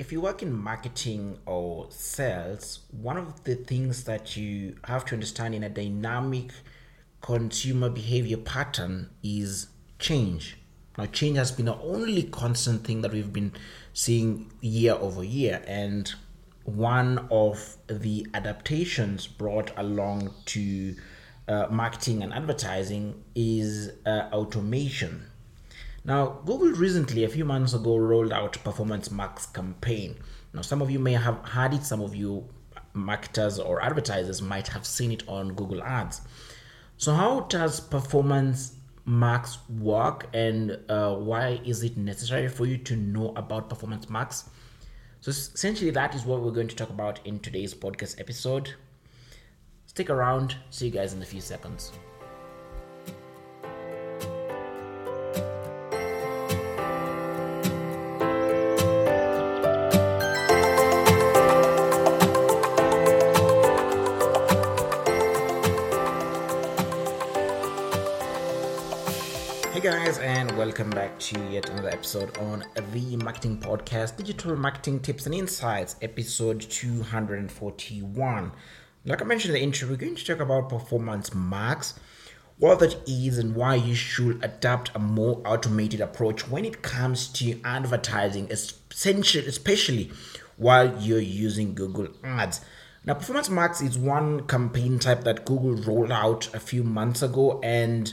if you work in marketing or sales, one of the things that you have to understand in a dynamic consumer behavior pattern is change. Now, change has been the only constant thing that we've been seeing year over year, and one of the adaptations brought along to uh, marketing and advertising is uh, automation. Now, Google recently, a few months ago, rolled out Performance Max campaign. Now, some of you may have heard it, some of you marketers or advertisers might have seen it on Google Ads. So, how does Performance Max work and uh, why is it necessary for you to know about Performance Max? So, essentially, that is what we're going to talk about in today's podcast episode. Stick around, see you guys in a few seconds. Guys, and welcome back to yet another episode on the Marketing Podcast Digital Marketing Tips and Insights, episode 241. Like I mentioned in the intro, we're going to talk about Performance Max, what that is, and why you should adapt a more automated approach when it comes to advertising, especially while you're using Google Ads. Now, Performance Max is one campaign type that Google rolled out a few months ago, and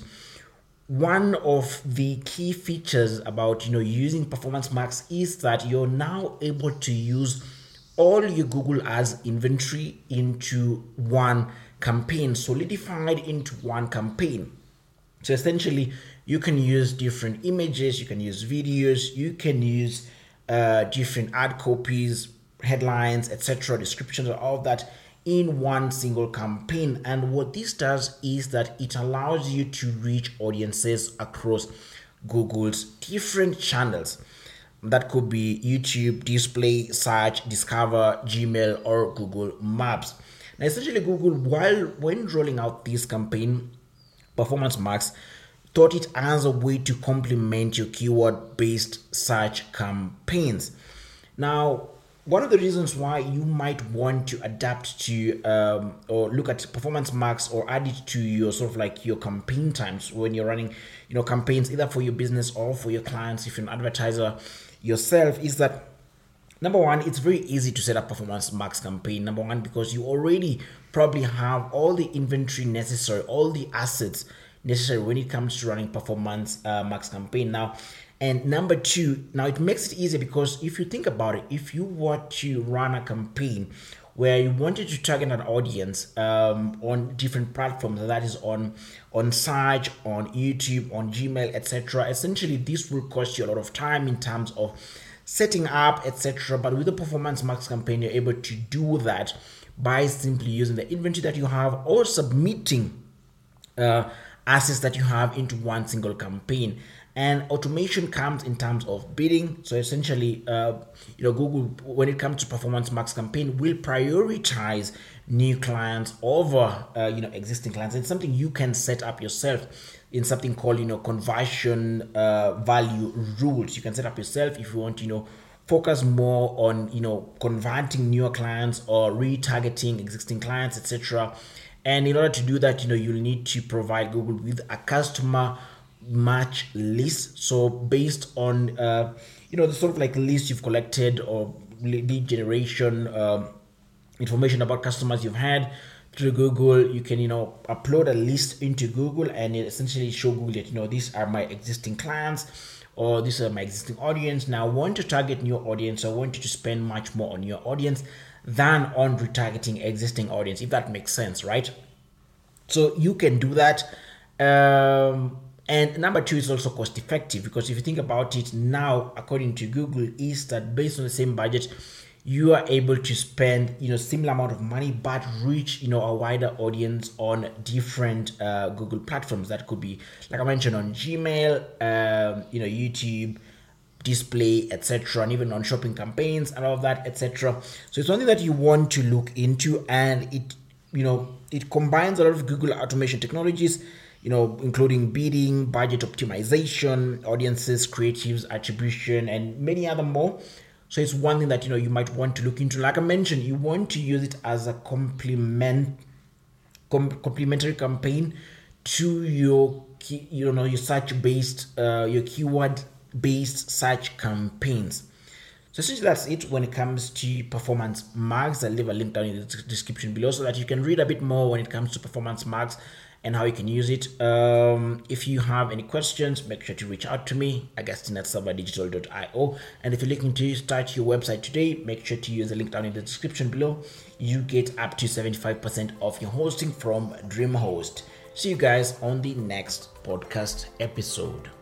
one of the key features about you know using performance max is that you're now able to use all your google ads inventory into one campaign solidified into one campaign. So essentially you can use different images you can use videos you can use uh, different ad copies headlines etc descriptions all of that in one single campaign. And what this does is that it allows you to reach audiences across Google's different channels. That could be YouTube, display, search, discover, Gmail, or Google Maps. Now, essentially, Google, while when rolling out this campaign, Performance Max thought it as a way to complement your keyword based search campaigns. Now, one of the reasons why you might want to adapt to um, or look at performance max or add it to your sort of like your campaign times when you're running you know campaigns either for your business or for your clients if you're an advertiser yourself is that number one it's very easy to set up performance max campaign number one because you already probably have all the inventory necessary all the assets necessary when it comes to running performance uh, max campaign. Now and number two, now it makes it easier because if you think about it, if you want to run a campaign where you wanted to target an audience um, on different platforms, that is on on search, on YouTube, on Gmail, etc. Essentially, this will cost you a lot of time in terms of setting up, etc. But with the Performance Max campaign, you're able to do that by simply using the inventory that you have or submitting uh, assets that you have into one single campaign and automation comes in terms of bidding. So essentially uh, you know google when it comes to performance max campaign will prioritize new clients over uh, you know existing clients. It's something you can set up yourself in something called you know conversion uh, value rules. You can set up yourself if you want you know focus more on you know converting newer clients or retargeting existing clients etc and in order to do that you know you'll need to provide google with a customer match list. So based on uh, you know the sort of like list you've collected or lead generation um, information about customers you've had through Google, you can you know upload a list into Google and it essentially show Google that you know these are my existing clients or these are my existing audience. Now I want to target new audience. I want you to spend much more on your audience than on retargeting existing audience, if that makes sense, right? So you can do that. Um, and number two is also cost effective because if you think about it now, according to Google, is that based on the same budget, you are able to spend you know similar amount of money but reach you know a wider audience on different uh, Google platforms. That could be like I mentioned on Gmail, um, you know YouTube display etc and even on shopping campaigns and all of that etc so it's something that you want to look into and it you know it combines a lot of google automation technologies you know, including bidding, budget optimization, audiences, creatives, attribution, and many other more So it's one thing that you know you might want to look into. Like I mentioned, you want to use it as a complement com- complementary campaign to your key, you know your search based uh, your keyword based search campaigns. So essentially that's it when it comes to performance max. I'll leave a link down in the description below so that you can read a bit more when it comes to performance max and how you can use it. Um, if you have any questions, make sure to reach out to me, Augustine at savadigital.io. And if you're looking to start your website today, make sure to use the link down in the description below. You get up to 75% of your hosting from DreamHost. See you guys on the next podcast episode.